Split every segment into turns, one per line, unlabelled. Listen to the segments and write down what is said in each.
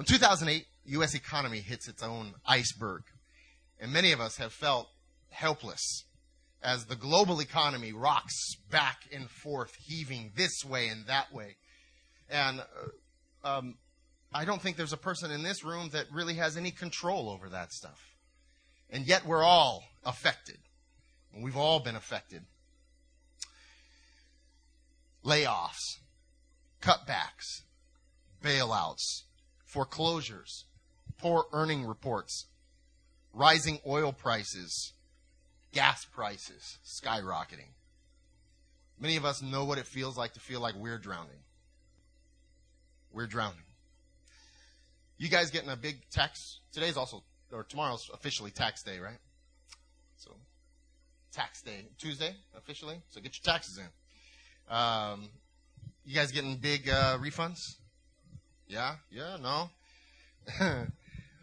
In 2008, the U.S. economy hits its own iceberg, and many of us have felt helpless as the global economy rocks back and forth, heaving this way and that way. And uh, um, I don't think there's a person in this room that really has any control over that stuff. And yet we're all affected. We've all been affected. Layoffs, cutbacks, bailouts, foreclosures, poor earning reports, rising oil prices, gas prices skyrocketing. Many of us know what it feels like to feel like we're drowning. We're drowning. You guys getting a big tax? Today's also, or tomorrow's officially tax day, right? So, tax day. Tuesday, officially. So get your taxes in. Um, you guys getting big uh, refunds? Yeah? Yeah? No?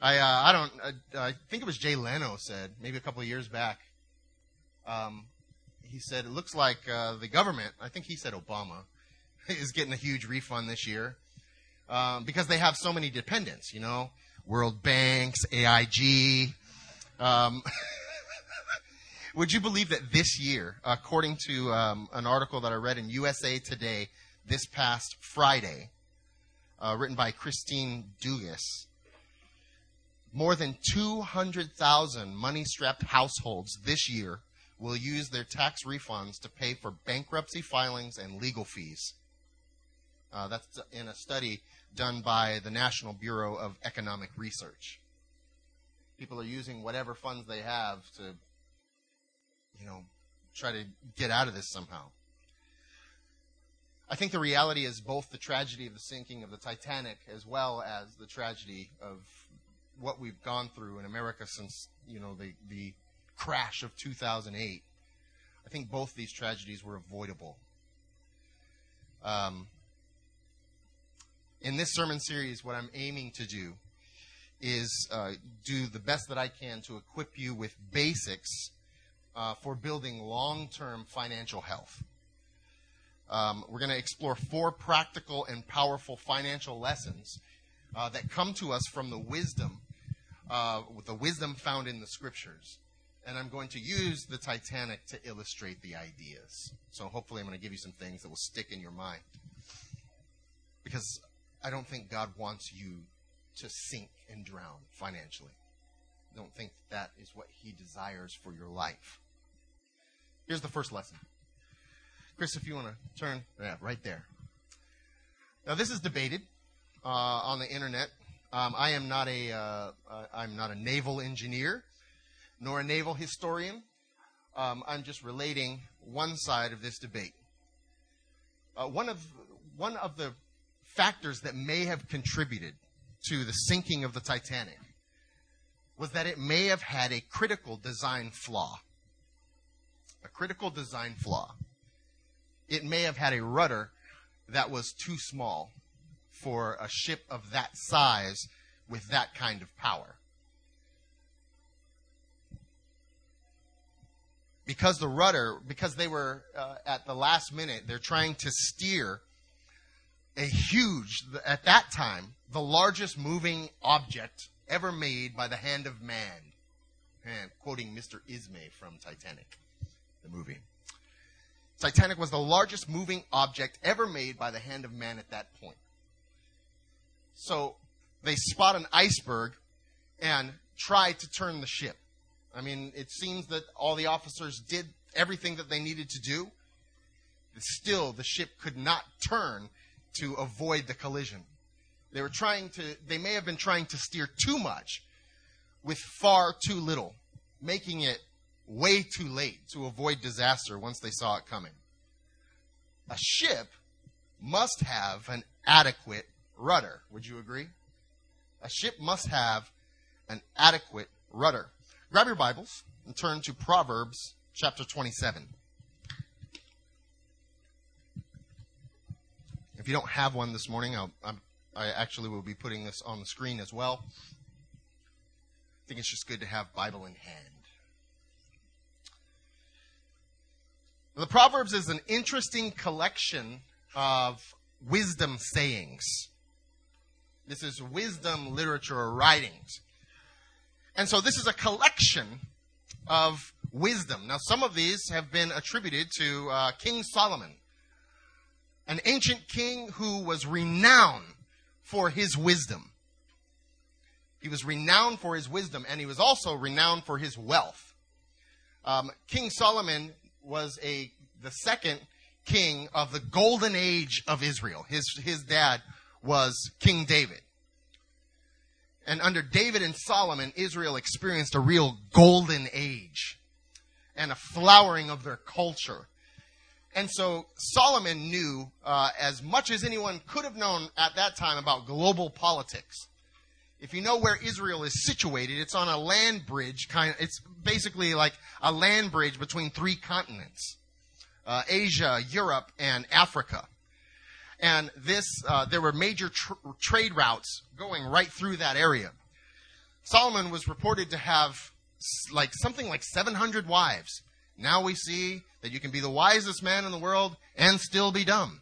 I, uh, I don't, uh, I think it was Jay Leno said, maybe a couple of years back, um, he said, it looks like uh, the government, I think he said Obama, is getting a huge refund this year um, because they have so many dependents, you know, World Banks, AIG. Um, would you believe that this year, according to um, an article that I read in USA Today this past Friday, uh, written by Christine Dugas, more than 200,000 money strapped households this year will use their tax refunds to pay for bankruptcy filings and legal fees. Uh, that's in a study done by the National Bureau of Economic Research. People are using whatever funds they have to, you know, try to get out of this somehow. I think the reality is both the tragedy of the sinking of the Titanic as well as the tragedy of what we've gone through in America since, you know, the, the crash of 2008. I think both these tragedies were avoidable. Um, in this sermon series, what I'm aiming to do is uh, do the best that I can to equip you with basics uh, for building long term financial health. Um, we're going to explore four practical and powerful financial lessons uh, that come to us from the wisdom, uh, the wisdom found in the scriptures and I'm going to use the Titanic to illustrate the ideas. So hopefully, I'm going to give you some things that will stick in your mind. Because I don't think God wants you to sink and drown financially. I don't think that is what He desires for your life. Here's the first lesson. Chris, if you want to turn, yeah, right there. Now, this is debated uh, on the internet. Um, I am not a am uh, not a naval engineer nor a naval historian. Um, I'm just relating one side of this debate. Uh, one of one of the factors that may have contributed to the sinking of the Titanic was that it may have had a critical design flaw. A critical design flaw. It may have had a rudder that was too small for a ship of that size with that kind of power. because the rudder, because they were uh, at the last minute, they're trying to steer a huge, at that time, the largest moving object ever made by the hand of man. And quoting Mr. Ismay from Titanic, the movie. Titanic was the largest moving object ever made by the hand of man at that point. So they spot an iceberg and try to turn the ship. I mean, it seems that all the officers did everything that they needed to do. Still, the ship could not turn to avoid the collision. They were trying to, they may have been trying to steer too much with far too little, making it way too late to avoid disaster once they saw it coming. A ship must have an adequate rudder. Would you agree? A ship must have an adequate rudder. Grab your Bibles and turn to Proverbs chapter 27. If you don't have one this morning, I'll, i actually will be putting this on the screen as well. I think it's just good to have Bible in hand. The Proverbs is an interesting collection of wisdom sayings. This is wisdom literature or writings. And so this is a collection of wisdom. Now, some of these have been attributed to uh, King Solomon, an ancient king who was renowned for his wisdom. He was renowned for his wisdom, and he was also renowned for his wealth. Um, king Solomon was a the second king of the golden age of Israel. His his dad was King David. And under David and Solomon, Israel experienced a real golden age and a flowering of their culture. And so Solomon knew uh, as much as anyone could have known at that time about global politics. If you know where Israel is situated, it's on a land bridge kind of, it's basically like a land bridge between three continents. Uh, Asia, Europe, and Africa. And this, uh, there were major tr- trade routes going right through that area. Solomon was reported to have like something like 700 wives. Now we see that you can be the wisest man in the world and still be dumb.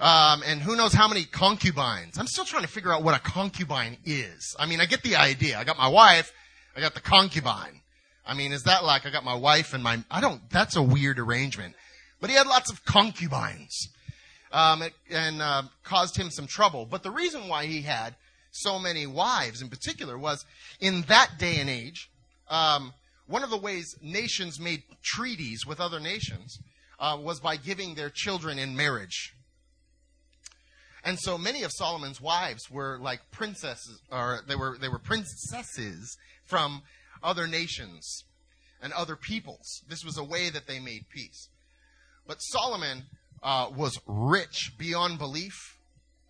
Um, and who knows how many concubines. I'm still trying to figure out what a concubine is. I mean, I get the idea. I got my wife, I got the concubine. I mean, is that like I got my wife and my, I don't, that's a weird arrangement. But he had lots of concubines um, and uh, caused him some trouble. But the reason why he had so many wives in particular was in that day and age, um, one of the ways nations made treaties with other nations uh, was by giving their children in marriage. And so many of Solomon's wives were like princesses, or they were, they were princesses from other nations and other peoples. This was a way that they made peace. But Solomon uh, was rich beyond belief.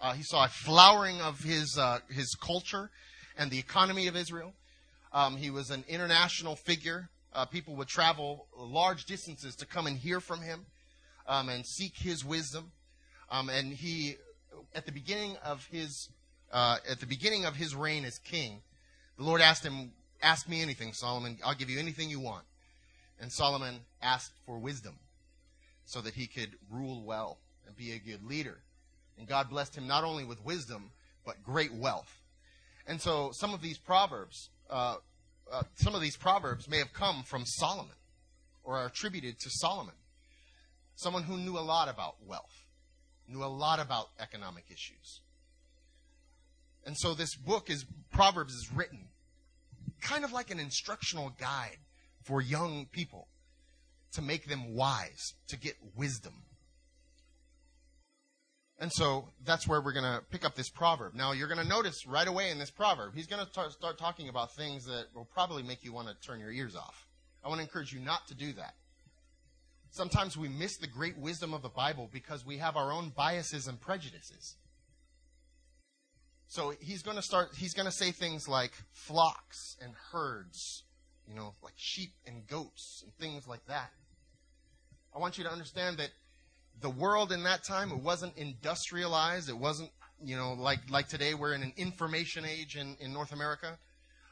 Uh, he saw a flowering of his uh, his culture and the economy of Israel. Um, he was an international figure. Uh, people would travel large distances to come and hear from him um, and seek his wisdom. Um, and he, at the beginning of his uh, at the beginning of his reign as king, the Lord asked him, "Ask me anything, Solomon. I'll give you anything you want." And Solomon asked for wisdom so that he could rule well and be a good leader. And God blessed him not only with wisdom, but great wealth. And so some of these proverbs, uh, uh, some of these proverbs may have come from Solomon or are attributed to Solomon, someone who knew a lot about wealth, knew a lot about economic issues. And so this book is Proverbs is written kind of like an instructional guide for young people to make them wise, to get wisdom. And so that's where we're going to pick up this proverb. Now, you're going to notice right away in this proverb, he's going to start talking about things that will probably make you want to turn your ears off. I want to encourage you not to do that. Sometimes we miss the great wisdom of the Bible because we have our own biases and prejudices. So he's going to start, he's going to say things like flocks and herds, you know, like sheep and goats and things like that. I want you to understand that the world in that time, it wasn't industrialized. It wasn't, you know, like, like today, we're in an information age in, in North America.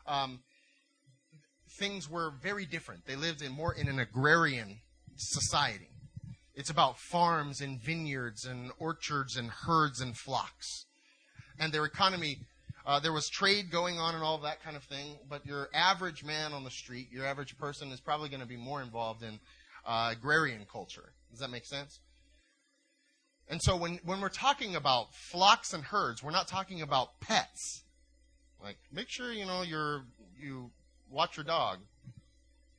Um, things were very different. They lived in more in an agrarian society. It's about farms and vineyards and orchards and herds and flocks. And their economy, uh, there was trade going on and all of that kind of thing, but your average man on the street, your average person is probably going to be more involved in uh, agrarian culture. Does that make sense? And so when, when we're talking about flocks and herds, we're not talking about pets. Like, make sure, you know, you're, you watch your dog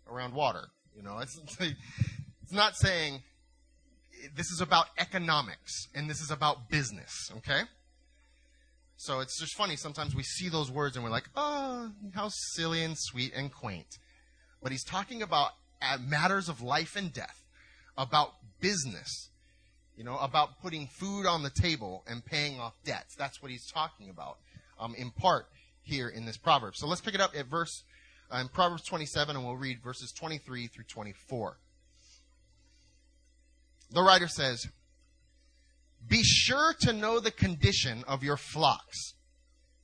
around water. You know, it's, it's not saying this is about economics and this is about business, okay? So it's just funny. Sometimes we see those words and we're like, oh, how silly and sweet and quaint. But he's talking about matters of life and death, about business, you know, about putting food on the table and paying off debts. That's what he's talking about, um, in part here in this proverb. So let's pick it up at verse uh, in Proverbs 27, and we'll read verses 23 through 24. The writer says, "Be sure to know the condition of your flocks.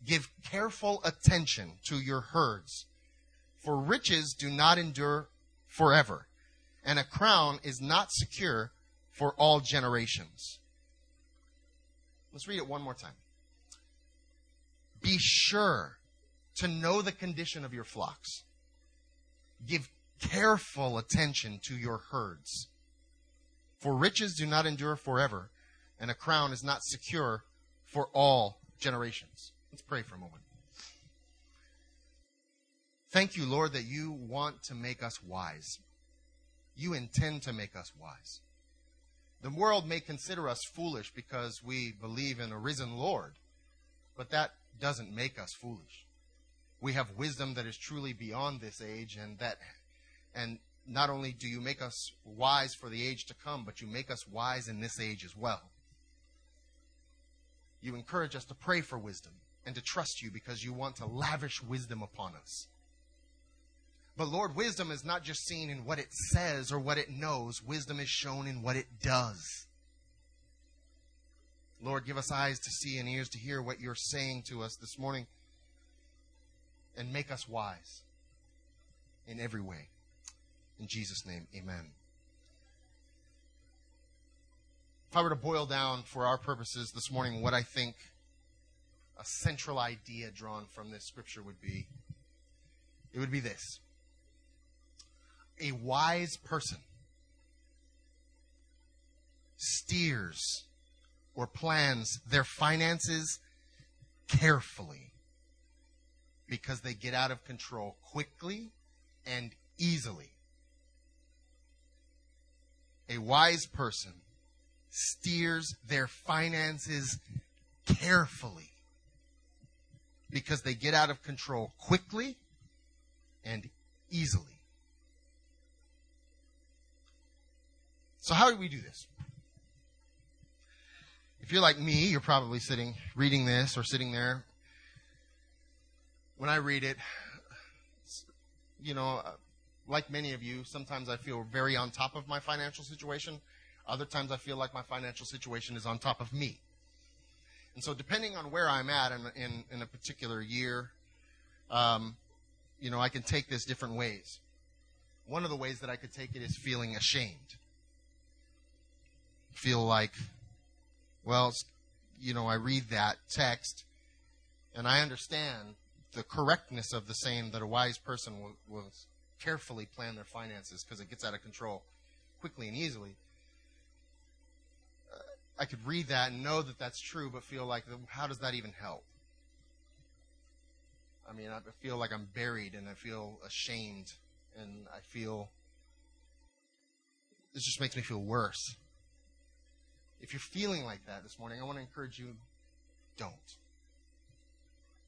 Give careful attention to your herds, for riches do not endure forever, and a crown is not secure for all generations. Let's read it one more time. Be sure to know the condition of your flocks. Give careful attention to your herds. For riches do not endure forever, and a crown is not secure for all generations. Let's pray for a moment. Thank you, Lord, that you want to make us wise. You intend to make us wise. The world may consider us foolish because we believe in a risen Lord, but that doesn't make us foolish. We have wisdom that is truly beyond this age and that and not only do you make us wise for the age to come, but you make us wise in this age as well. You encourage us to pray for wisdom and to trust you because you want to lavish wisdom upon us. But Lord, wisdom is not just seen in what it says or what it knows, wisdom is shown in what it does. Lord, give us eyes to see and ears to hear what you're saying to us this morning and make us wise in every way. In Jesus' name, amen. If I were to boil down for our purposes this morning what I think a central idea drawn from this scripture would be, it would be this a wise person steers or plans their finances carefully because they get out of control quickly and easily. A wise person steers their finances carefully because they get out of control quickly and easily. So, how do we do this? If you're like me, you're probably sitting, reading this or sitting there. When I read it, you know, like many of you, sometimes I feel very on top of my financial situation. Other times I feel like my financial situation is on top of me. And so, depending on where I'm at in, in, in a particular year, um, you know, I can take this different ways. One of the ways that I could take it is feeling ashamed feel like, well, you know, I read that text and I understand the correctness of the saying that a wise person will, will carefully plan their finances because it gets out of control quickly and easily. Uh, I could read that and know that that's true, but feel like, how does that even help? I mean, I feel like I'm buried and I feel ashamed and I feel. This just makes me feel worse. If you're feeling like that this morning, I want to encourage you don't.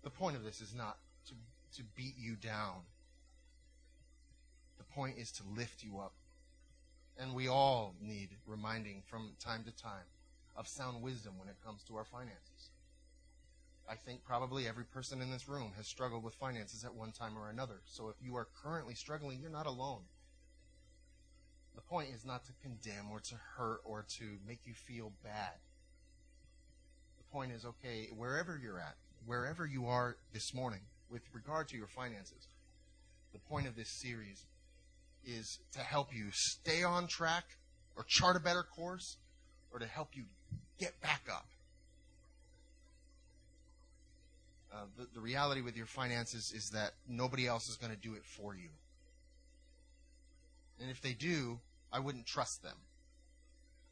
The point of this is not to, to beat you down. The point is to lift you up. And we all need reminding from time to time of sound wisdom when it comes to our finances. I think probably every person in this room has struggled with finances at one time or another. So if you are currently struggling, you're not alone. The point is not to condemn or to hurt or to make you feel bad. The point is, okay, wherever you're at, wherever you are this morning with regard to your finances, the point of this series is to help you stay on track or chart a better course or to help you get back up. Uh, the, the reality with your finances is that nobody else is going to do it for you. And if they do, I wouldn't trust them.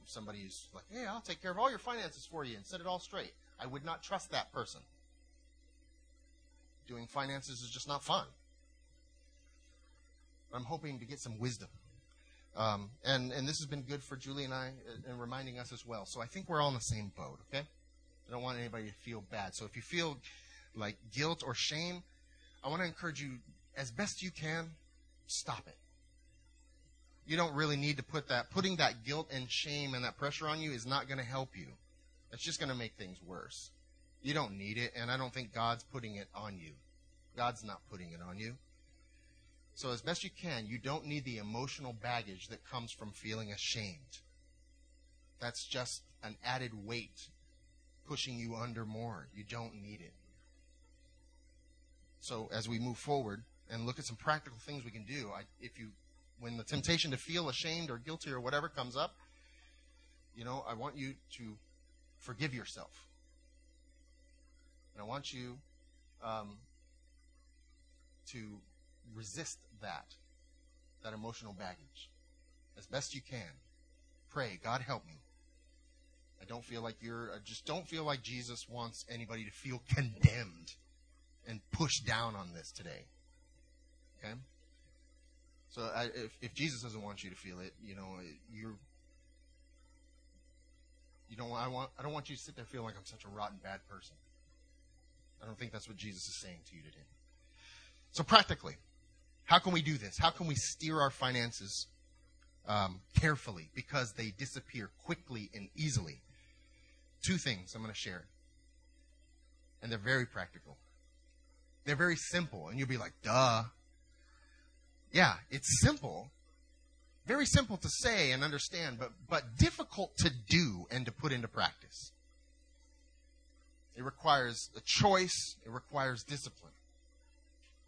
If somebody is like, hey, I'll take care of all your finances for you and set it all straight, I would not trust that person. Doing finances is just not fun. I'm hoping to get some wisdom. Um, and, and this has been good for Julie and I uh, in reminding us as well. So I think we're all in the same boat, okay? I don't want anybody to feel bad. So if you feel like guilt or shame, I want to encourage you, as best you can, stop it you don't really need to put that. Putting that guilt and shame and that pressure on you is not going to help you. It's just going to make things worse. You don't need it, and I don't think God's putting it on you. God's not putting it on you. So, as best you can, you don't need the emotional baggage that comes from feeling ashamed. That's just an added weight pushing you under more. You don't need it. So, as we move forward and look at some practical things we can do, I, if you when the temptation to feel ashamed or guilty or whatever comes up, you know, I want you to forgive yourself. And I want you um, to resist that, that emotional baggage as best you can. Pray, God help me. I don't feel like you're, I just don't feel like Jesus wants anybody to feel condemned and pushed down on this today. Okay? So I, if, if Jesus doesn't want you to feel it, you know, you're, you don't, I want, I don't want you to sit there feeling like I'm such a rotten bad person. I don't think that's what Jesus is saying to you today. So practically, how can we do this? How can we steer our finances um, carefully because they disappear quickly and easily? Two things I'm going to share, and they're very practical. They're very simple, and you'll be like, "Duh." Yeah, it's simple, very simple to say and understand, but but difficult to do and to put into practice. It requires a choice. It requires discipline.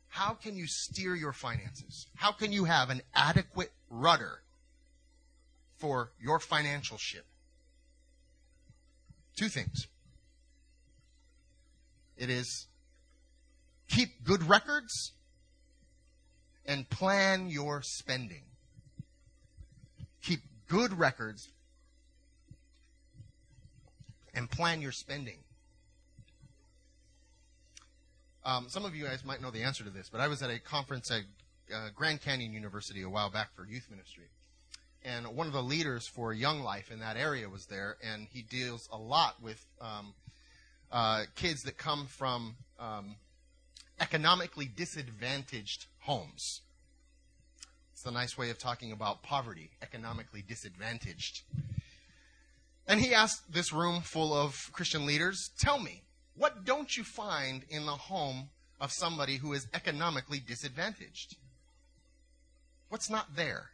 How can you steer your finances? How can you have an adequate rudder for your financial ship? Two things. It is keep good records and plan your spending. Keep good records and plan your spending. Um, some of you guys might know the answer to this, but I was at a conference at uh, Grand Canyon University a while back for youth ministry. And one of the leaders for Young Life in that area was there, and he deals a lot with um, uh, kids that come from um, economically disadvantaged homes. It's a nice way of talking about poverty, economically disadvantaged. And he asked this room full of Christian leaders, Tell me, what don't you find in the home of somebody who is economically disadvantaged? What's not there?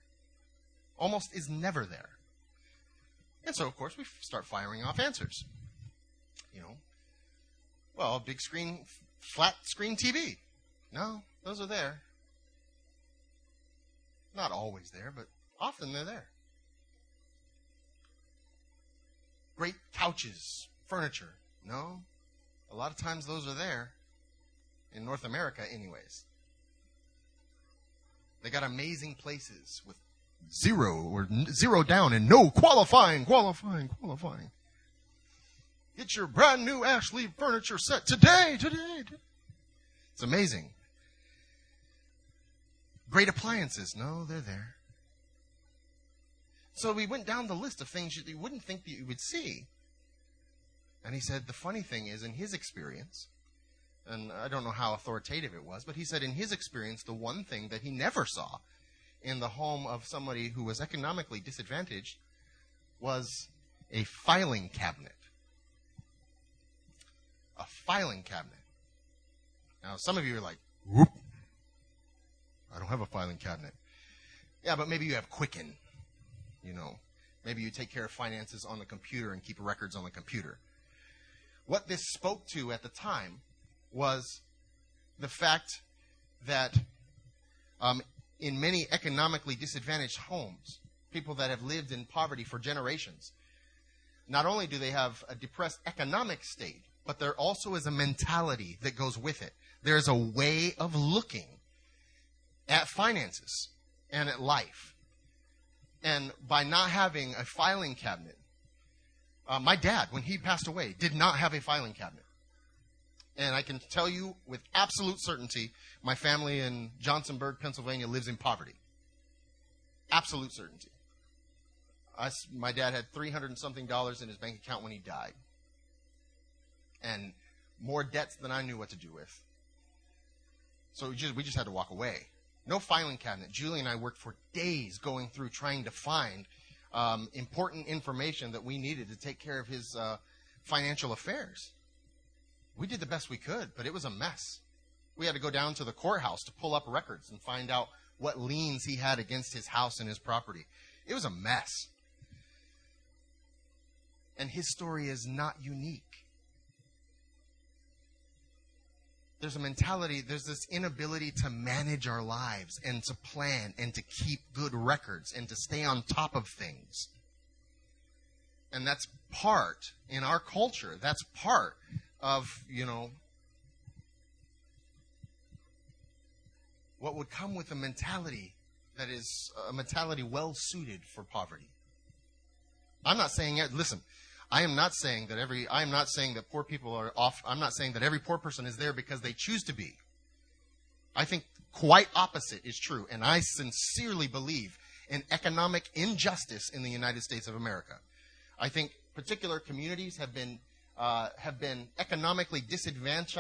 Almost is never there. And so, of course, we start firing off answers. You know, well, big screen, flat screen TV. No, those are there. Not always there, but often they're there. Great couches, furniture. No, a lot of times those are there. In North America, anyways. They got amazing places with zero or zero down and no qualifying, qualifying, qualifying. Get your brand new Ashley furniture set today, today. It's amazing. Great appliances. No, they're there. So we went down the list of things you wouldn't think that you would see. And he said, the funny thing is, in his experience, and I don't know how authoritative it was, but he said, in his experience, the one thing that he never saw in the home of somebody who was economically disadvantaged was a filing cabinet. A filing cabinet. Now, some of you are like, whoop, I don't have a filing cabinet. Yeah, but maybe you have Quicken. You know, maybe you take care of finances on the computer and keep records on the computer. What this spoke to at the time was the fact that um, in many economically disadvantaged homes, people that have lived in poverty for generations, not only do they have a depressed economic state, but there also is a mentality that goes with it. There's a way of looking at finances and at life. And by not having a filing cabinet, uh, my dad, when he passed away, did not have a filing cabinet. And I can tell you with absolute certainty, my family in Johnsonburg, Pennsylvania lives in poverty. Absolute certainty. I, my dad had 300 and something dollars in his bank account when he died. And more debts than I knew what to do with. So we just, we just had to walk away. No filing cabinet. Julie and I worked for days going through trying to find um, important information that we needed to take care of his uh, financial affairs. We did the best we could, but it was a mess. We had to go down to the courthouse to pull up records and find out what liens he had against his house and his property. It was a mess. And his story is not unique. there's a mentality, there's this inability to manage our lives and to plan and to keep good records and to stay on top of things. And that's part in our culture, that's part of, you know, what would come with a mentality that is a mentality well suited for poverty. I'm not saying, listen, I am not saying that every I am not saying that poor people are off I'm not saying that every poor person is there because they choose to be. I think quite opposite is true and I sincerely believe in economic injustice in the United States of America. I think particular communities have been uh, have been economically disadvantaged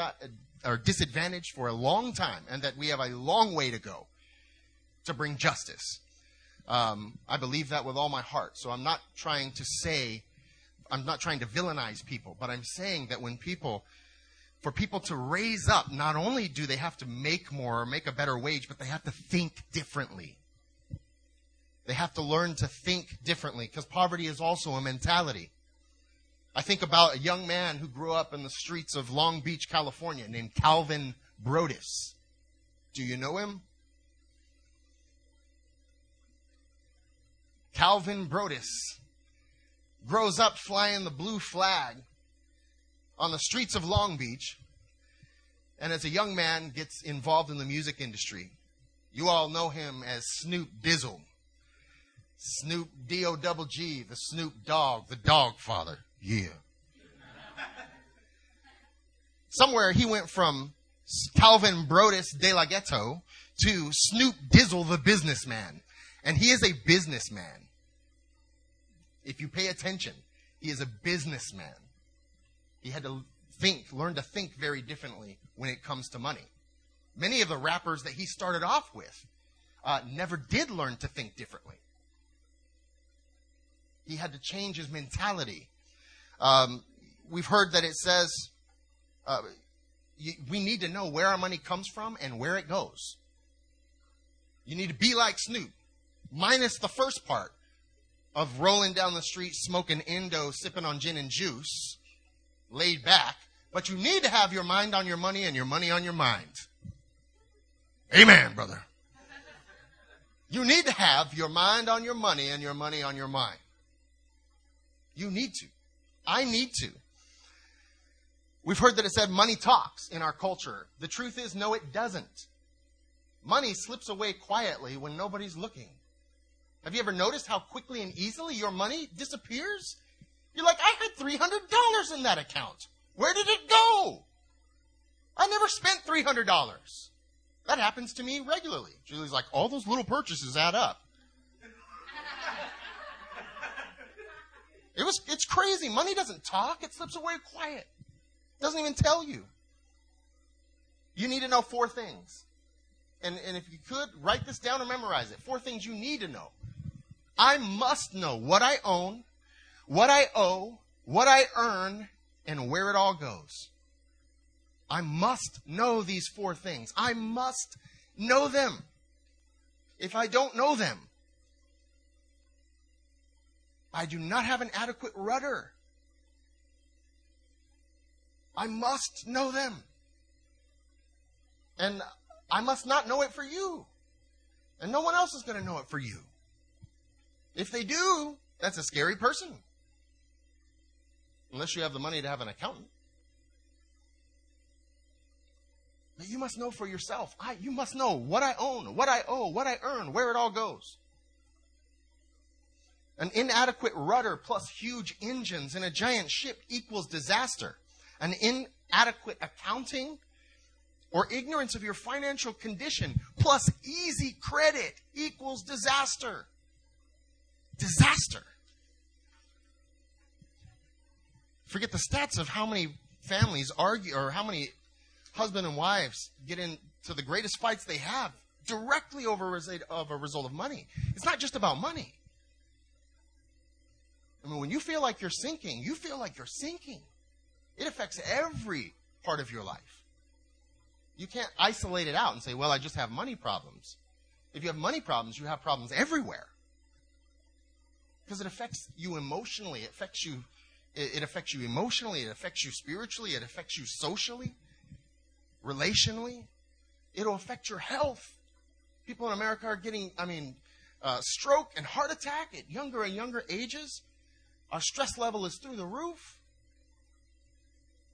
or disadvantaged for a long time, and that we have a long way to go to bring justice. Um, I believe that with all my heart. So I'm not trying to say, I'm not trying to villainize people, but I'm saying that when people, for people to raise up, not only do they have to make more or make a better wage, but they have to think differently. They have to learn to think differently because poverty is also a mentality. I think about a young man who grew up in the streets of Long Beach, California, named Calvin Broadus. Do you know him? Calvin Broadus grows up flying the blue flag on the streets of Long Beach, and as a young man gets involved in the music industry. You all know him as Snoop Dizzle. Snoop D O double G, the Snoop Dogg, the Dog Father. Yeah. Somewhere he went from Calvin Broadus de la Ghetto to Snoop Dizzle the businessman. And he is a businessman. If you pay attention, he is a businessman. He had to think, learn to think very differently when it comes to money. Many of the rappers that he started off with uh, never did learn to think differently. He had to change his mentality um, we've heard that it says uh, we need to know where our money comes from and where it goes. You need to be like Snoop, minus the first part of rolling down the street, smoking Indo, sipping on gin and juice, laid back. But you need to have your mind on your money and your money on your mind. Amen, brother. You need to have your mind on your money and your money on your mind. You need to. I need to. We've heard that it said money talks in our culture. The truth is, no, it doesn't. Money slips away quietly when nobody's looking. Have you ever noticed how quickly and easily your money disappears? You're like, I had $300 in that account. Where did it go? I never spent $300. That happens to me regularly. Julie's like, all those little purchases add up. It was, it's crazy. Money doesn't talk. It slips away quiet. It doesn't even tell you. You need to know four things. And, and if you could, write this down or memorize it. Four things you need to know. I must know what I own, what I owe, what I earn, and where it all goes. I must know these four things. I must know them. If I don't know them, I do not have an adequate rudder. I must know them. And I must not know it for you. And no one else is going to know it for you. If they do, that's a scary person. Unless you have the money to have an accountant. But you must know for yourself. I, you must know what I own, what I owe, what I earn, where it all goes. An inadequate rudder plus huge engines in a giant ship equals disaster. An inadequate accounting or ignorance of your financial condition plus easy credit equals disaster. Disaster. Forget the stats of how many families argue or how many husband and wives get into the greatest fights they have directly over of a result of money. It's not just about money. I mean, when you feel like you're sinking, you feel like you're sinking. It affects every part of your life. You can't isolate it out and say, well, I just have money problems. If you have money problems, you have problems everywhere. Because it affects you emotionally. It affects you, it, affects you emotionally. It affects you spiritually. It affects you socially, relationally. It'll affect your health. People in America are getting, I mean, uh, stroke and heart attack at younger and younger ages. Our stress level is through the roof.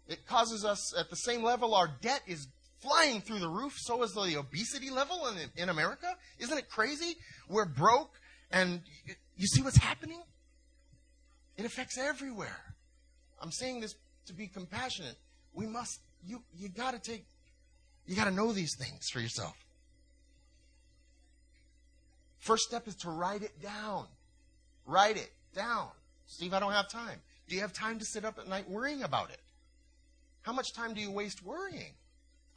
It causes us, at the same level, our debt is flying through the roof. So is the obesity level in, in America. Isn't it crazy? We're broke, and you see what's happening? It affects everywhere. I'm saying this to be compassionate. We must, you, you gotta take, you gotta know these things for yourself. First step is to write it down. Write it down. Steve, I don't have time. Do you have time to sit up at night worrying about it? How much time do you waste worrying?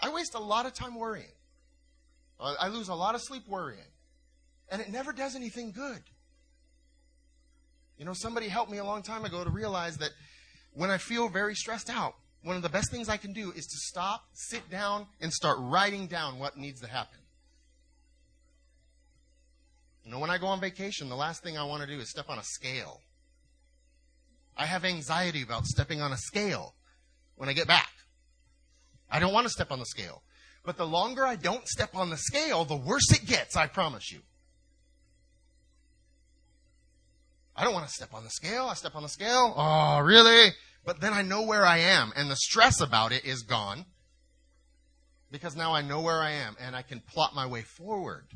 I waste a lot of time worrying. I lose a lot of sleep worrying. And it never does anything good. You know, somebody helped me a long time ago to realize that when I feel very stressed out, one of the best things I can do is to stop, sit down, and start writing down what needs to happen. You know, when I go on vacation, the last thing I want to do is step on a scale. I have anxiety about stepping on a scale when I get back. I don't want to step on the scale. But the longer I don't step on the scale, the worse it gets, I promise you. I don't want to step on the scale. I step on the scale. Oh, really? But then I know where I am, and the stress about it is gone because now I know where I am and I can plot my way forward.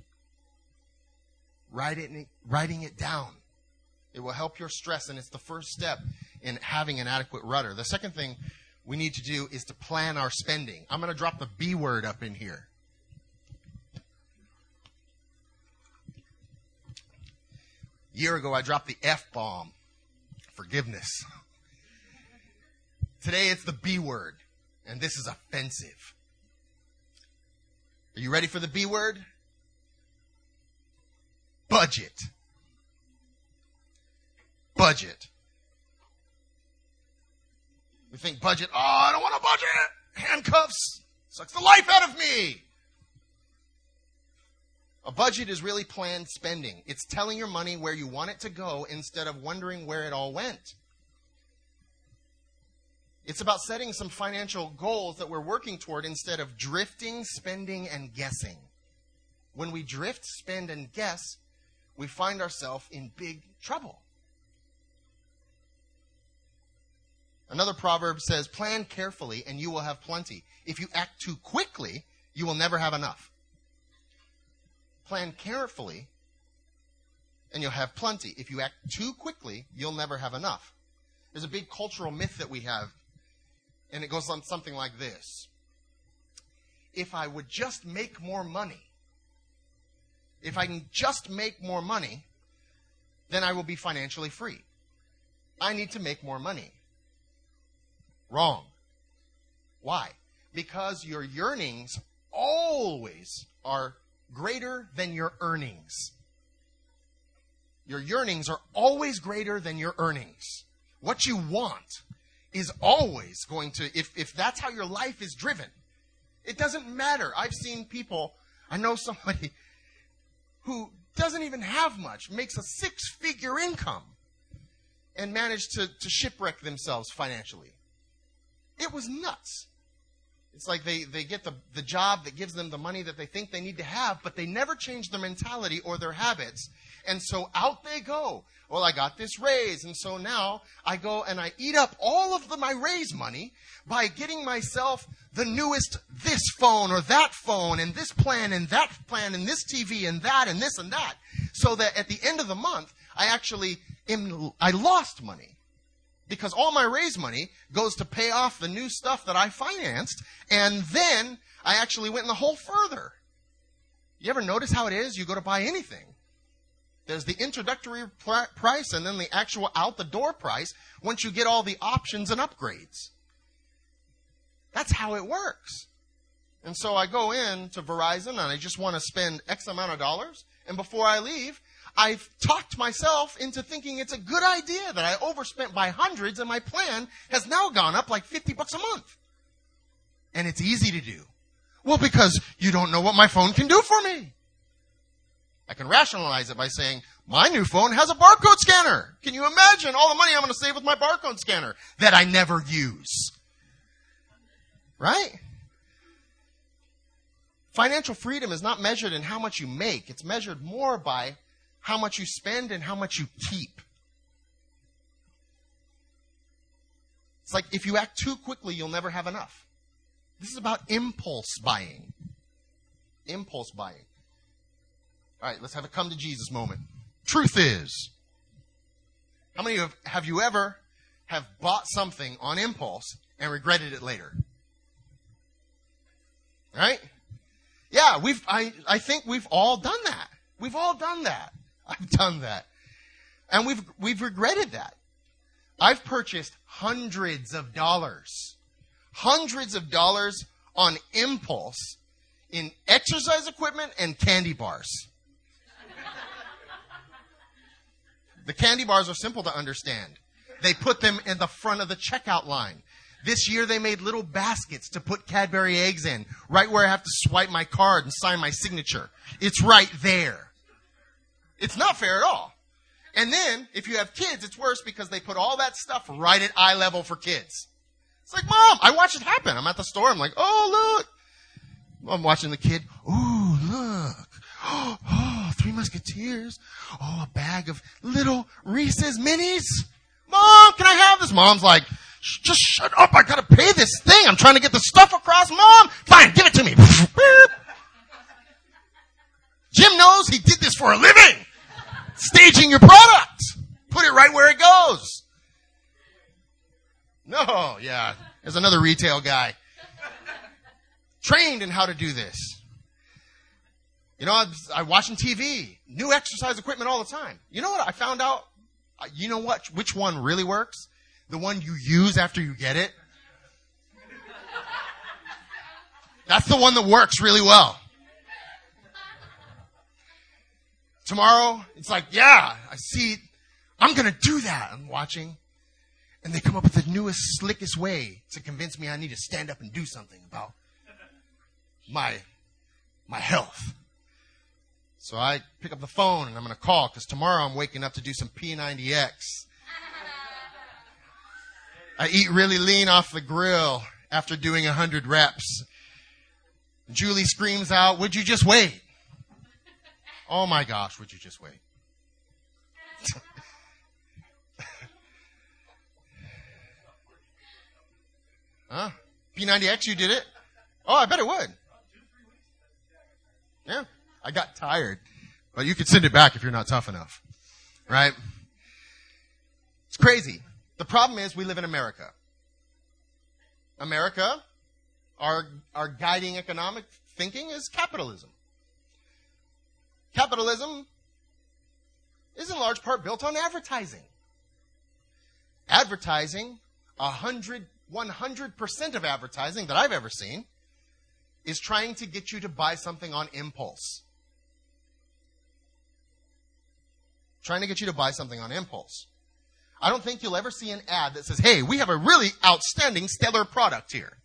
Write it, writing it down. It will help your stress, and it's the first step in having an adequate rudder. The second thing we need to do is to plan our spending. I'm going to drop the B word up in here. Year ago, I dropped the F bomb forgiveness. Today, it's the B word, and this is offensive. Are you ready for the B word? Budget. Budget. We think budget, oh, I don't want a budget. Handcuffs. Sucks the life out of me. A budget is really planned spending. It's telling your money where you want it to go instead of wondering where it all went. It's about setting some financial goals that we're working toward instead of drifting, spending, and guessing. When we drift, spend, and guess, we find ourselves in big trouble. Another proverb says, Plan carefully and you will have plenty. If you act too quickly, you will never have enough. Plan carefully and you'll have plenty. If you act too quickly, you'll never have enough. There's a big cultural myth that we have, and it goes on something like this If I would just make more money, if I can just make more money, then I will be financially free. I need to make more money. Wrong. Why? Because your yearnings always are greater than your earnings. Your yearnings are always greater than your earnings. What you want is always going to, if, if that's how your life is driven, it doesn't matter. I've seen people, I know somebody who doesn't even have much, makes a six figure income, and managed to, to shipwreck themselves financially. It was nuts. It's like they, they get the, the job that gives them the money that they think they need to have, but they never change their mentality or their habits. And so out they go. Well, I got this raise, and so now I go and I eat up all of the, my raise money by getting myself the newest this phone or that phone and this plan and that plan and this TV and that and this and that. So that at the end of the month, I actually am, I lost money. Because all my raise money goes to pay off the new stuff that I financed, and then I actually went in the hole further. You ever notice how it is? You go to buy anything. There's the introductory pr- price and then the actual out the door price once you get all the options and upgrades. That's how it works. And so I go in to Verizon and I just want to spend X amount of dollars. And before I leave, I've talked myself into thinking it's a good idea that I overspent by hundreds and my plan has now gone up like 50 bucks a month. And it's easy to do. Well, because you don't know what my phone can do for me. I can rationalize it by saying, my new phone has a barcode scanner. Can you imagine all the money I'm going to save with my barcode scanner that I never use? Right? Financial freedom is not measured in how much you make. It's measured more by how much you spend and how much you keep. It's like if you act too quickly, you'll never have enough. This is about impulse buying. Impulse buying. All right, let's have a come to Jesus moment. Truth is, how many of have you ever have bought something on impulse and regretted it later? Right? Yeah, we've I, I think we've all done that. We've all done that. I've done that. And we've we've regretted that. I've purchased hundreds of dollars. Hundreds of dollars on impulse in exercise equipment and candy bars. The candy bars are simple to understand. They put them in the front of the checkout line. This year they made little baskets to put Cadbury eggs in, right where I have to swipe my card and sign my signature. It's right there. It's not fair at all. And then, if you have kids, it's worse because they put all that stuff right at eye level for kids. It's like, Mom, I watch it happen. I'm at the store. I'm like, oh, look. I'm watching the kid. Ooh, look. Oh, three musketeers. Oh, a bag of little Reese's minis. Mom, can I have this? Mom's like, just shut up. I gotta pay this thing. I'm trying to get the stuff across. Mom, fine, give it to me. Jim knows he did this for a living. Staging your product. Put it right where it goes. No, yeah. There's another retail guy. Trained in how to do this. You know, I'm watching TV, new exercise equipment all the time. You know what I found out? Uh, you know what? Which one really works? The one you use after you get it. That's the one that works really well. Tomorrow, it's like, yeah, I see, I'm gonna do that. I'm watching. And they come up with the newest, slickest way to convince me I need to stand up and do something about my, my health. So I pick up the phone and I'm going to call because tomorrow I'm waking up to do some P90X. I eat really lean off the grill after doing 100 reps. Julie screams out, Would you just wait? Oh my gosh, would you just wait? huh? P90X, you did it? Oh, I bet it would. Yeah. I got tired. But you could send it back if you're not tough enough. Right? It's crazy. The problem is we live in America. America, our, our guiding economic thinking is capitalism. Capitalism is in large part built on advertising. Advertising, 100, 100% of advertising that I've ever seen, is trying to get you to buy something on impulse. trying to get you to buy something on impulse. I don't think you'll ever see an ad that says, hey, we have a really outstanding, stellar product here.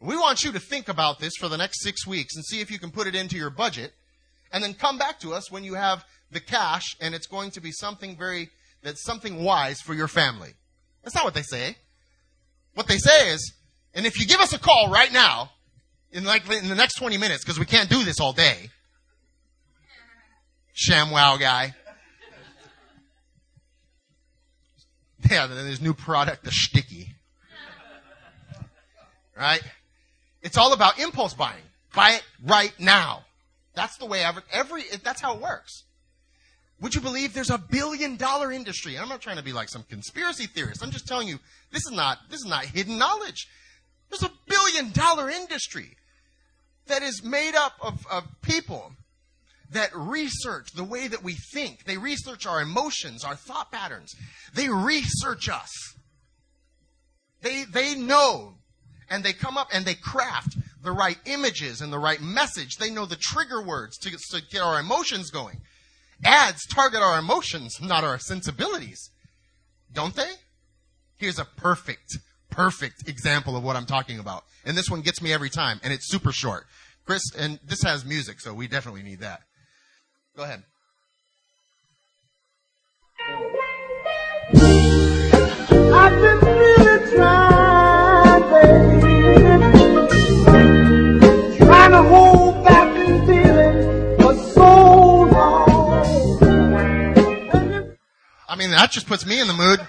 We want you to think about this for the next six weeks and see if you can put it into your budget and then come back to us when you have the cash and it's going to be something very, that's something wise for your family. That's not what they say. What they say is, and if you give us a call right now, in like in the next 20 minutes, because we can't do this all day, ShamWow guy. Yeah, then there's new product, the Schticky. Right? It's all about impulse buying. Buy it right now. That's the way every, every that's how it works. Would you believe there's a billion dollar industry? And I'm not trying to be like some conspiracy theorist. I'm just telling you, this is not, this is not hidden knowledge. There's a billion dollar industry that is made up of, of people that research the way that we think. They research our emotions, our thought patterns. They research us. They, they know and they come up and they craft the right images and the right message. They know the trigger words to, to get our emotions going. Ads target our emotions, not our sensibilities. Don't they? Here's a perfect, perfect example of what I'm talking about. And this one gets me every time, and it's super short. Chris, and this has music, so we definitely need that. Go ahead. That just puts me in the mood.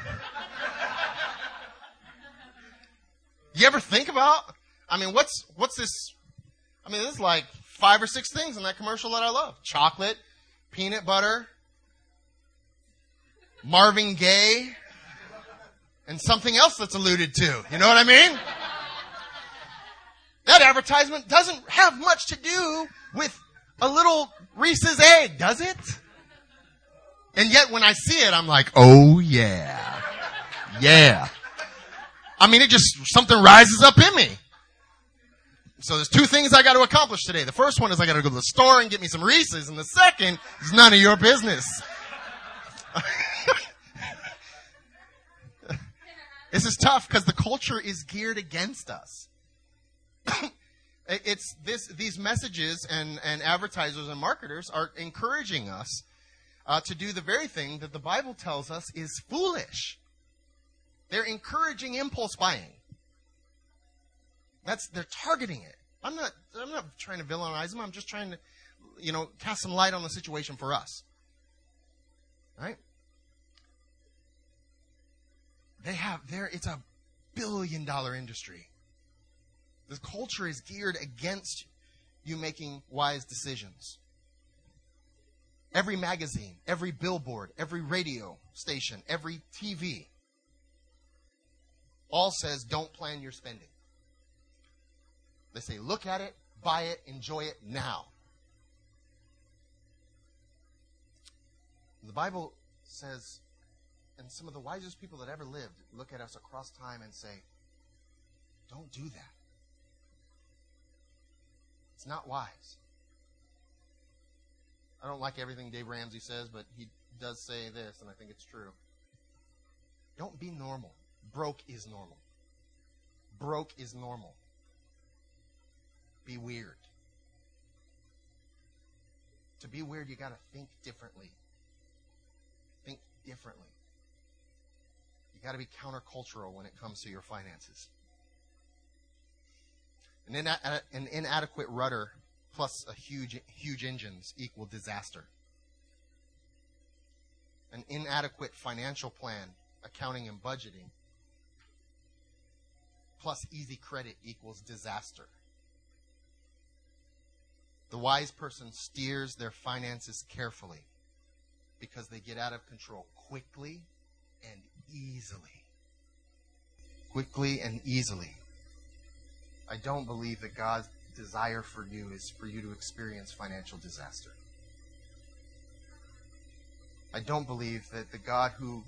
You ever think about I mean, what's what's this? I mean, there's like five or six things in that commercial that I love: chocolate, peanut butter, Marvin Gaye, and something else that's alluded to. You know what I mean? That advertisement doesn't have much to do with a little Reese's egg, does it? And yet when I see it, I'm like, oh yeah. Yeah. I mean, it just, something rises up in me. So there's two things I got to accomplish today. The first one is I got to go to the store and get me some Reese's, and the second is none of your business. this is tough because the culture is geared against us. it's this these messages and, and advertisers and marketers are encouraging us uh, to do the very thing that the Bible tells us is foolish. They're encouraging impulse buying. That's they're targeting it. I'm not I'm not trying to villainize them. I'm just trying to, you know, cast some light on the situation for us. Right? They have there it's a billion dollar industry. The culture is geared against you making wise decisions. Every magazine, every billboard, every radio station, every TV all says don't plan your spending. They say look at it, buy it, enjoy it now. The Bible says, and some of the wisest people that ever lived look at us across time and say, don't do that. It's not wise. I don't like everything Dave Ramsey says, but he does say this, and I think it's true. Don't be normal. Broke is normal. Broke is normal. Be weird. To be weird, you got to think differently. Think differently. You got to be countercultural when it comes to your finances. An, ina- uh, an inadequate rudder plus a huge, huge engines equal disaster. An inadequate financial plan, accounting and budgeting, plus easy credit equals disaster. The wise person steers their finances carefully because they get out of control quickly and easily. Quickly and easily. I don't believe that God's desire for you is for you to experience financial disaster. I don't believe that the God who,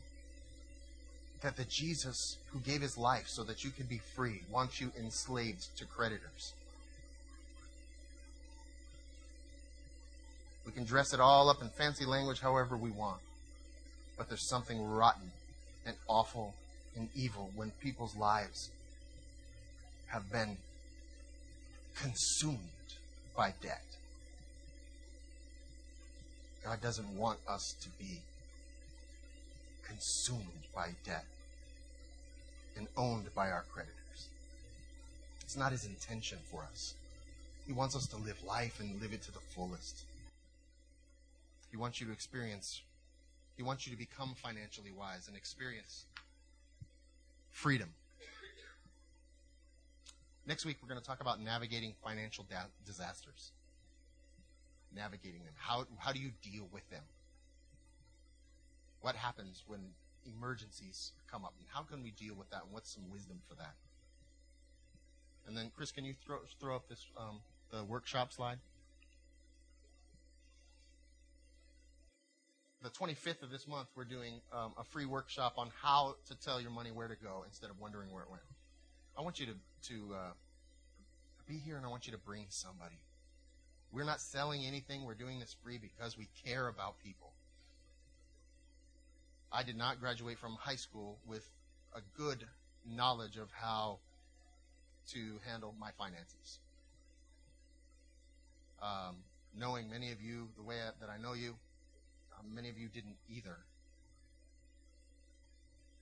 that the Jesus who gave his life so that you could be free wants you enslaved to creditors. We can dress it all up in fancy language however we want. But there's something rotten and awful and evil when people's lives have been consumed by debt. God doesn't want us to be consumed by debt and owned by our creditors. It's not his intention for us. He wants us to live life and live it to the fullest. He wants you to experience, he wants you to become financially wise and experience freedom. Next week, we're going to talk about navigating financial da- disasters. Navigating them. How, how do you deal with them? What happens when emergencies come up? And how can we deal with that? And what's some wisdom for that? And then, Chris, can you throw, throw up this um, the workshop slide? The 25th of this month, we're doing um, a free workshop on how to tell your money where to go instead of wondering where it went. I want you to to uh, be here, and I want you to bring somebody. We're not selling anything. We're doing this free because we care about people. I did not graduate from high school with a good knowledge of how to handle my finances. Um, knowing many of you the way that I know you, um, many of you didn't either.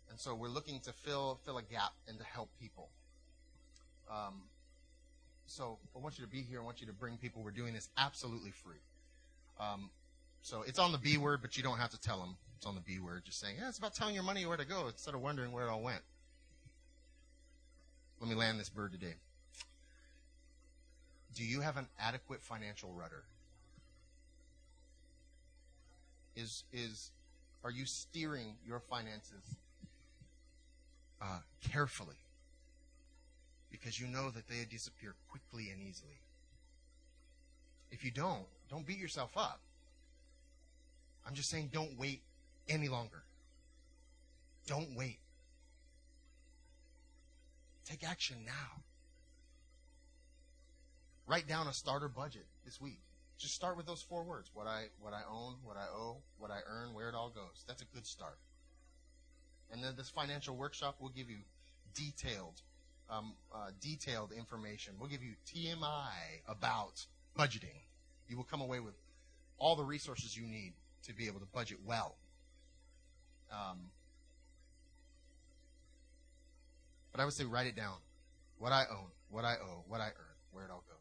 And so we're looking to fill fill a gap and to help people. Um, so I want you to be here. I want you to bring people. We're doing this absolutely free. Um, so it's on the B word, but you don't have to tell them it's on the B word. Just saying, yeah, it's about telling your money where to go instead of wondering where it all went. Let me land this bird today. Do you have an adequate financial rudder? Is is are you steering your finances uh, carefully? Because you know that they disappear quickly and easily. If you don't, don't beat yourself up. I'm just saying don't wait any longer. Don't wait. Take action now. Write down a starter budget this week. Just start with those four words: what I what I own, what I owe, what I earn, where it all goes. That's a good start. And then this financial workshop will give you detailed, um, uh, detailed information. We'll give you TMI about budgeting. You will come away with all the resources you need to be able to budget well. Um, but I would say write it down. What I own, what I owe, what I earn, where it all goes.